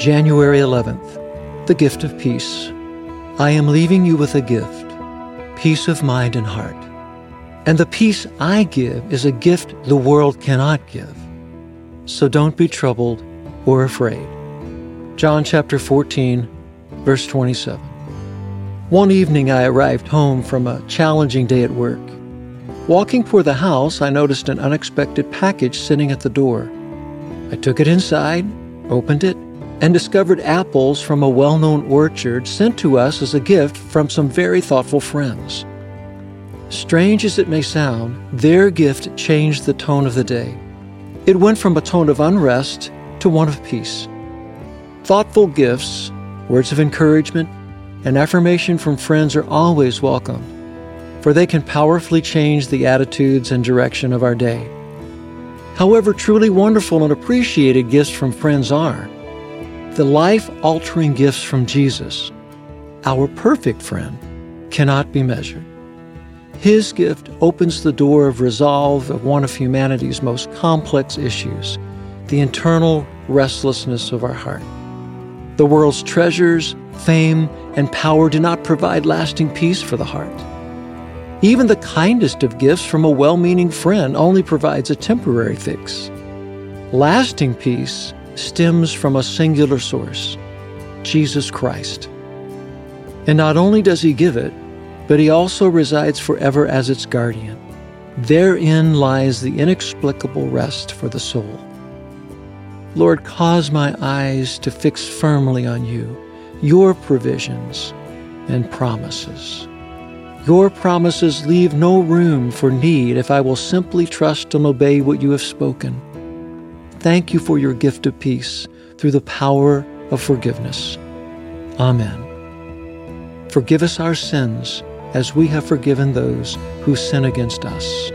January 11th, the gift of peace. I am leaving you with a gift, peace of mind and heart. And the peace I give is a gift the world cannot give. So don't be troubled or afraid. John chapter 14, verse 27. One evening I arrived home from a challenging day at work. Walking toward the house, I noticed an unexpected package sitting at the door. I took it inside, opened it, and discovered apples from a well known orchard sent to us as a gift from some very thoughtful friends. Strange as it may sound, their gift changed the tone of the day. It went from a tone of unrest to one of peace. Thoughtful gifts, words of encouragement, and affirmation from friends are always welcome, for they can powerfully change the attitudes and direction of our day. However, truly wonderful and appreciated gifts from friends are, the life altering gifts from Jesus, our perfect friend, cannot be measured. His gift opens the door of resolve of one of humanity's most complex issues the internal restlessness of our heart. The world's treasures, fame, and power do not provide lasting peace for the heart. Even the kindest of gifts from a well meaning friend only provides a temporary fix. Lasting peace stems from a singular source Jesus Christ. And not only does He give it, but He also resides forever as its guardian. Therein lies the inexplicable rest for the soul. Lord, cause my eyes to fix firmly on you, your provisions and promises. Your promises leave no room for need if I will simply trust and obey what you have spoken. Thank you for your gift of peace through the power of forgiveness. Amen. Forgive us our sins as we have forgiven those who sin against us.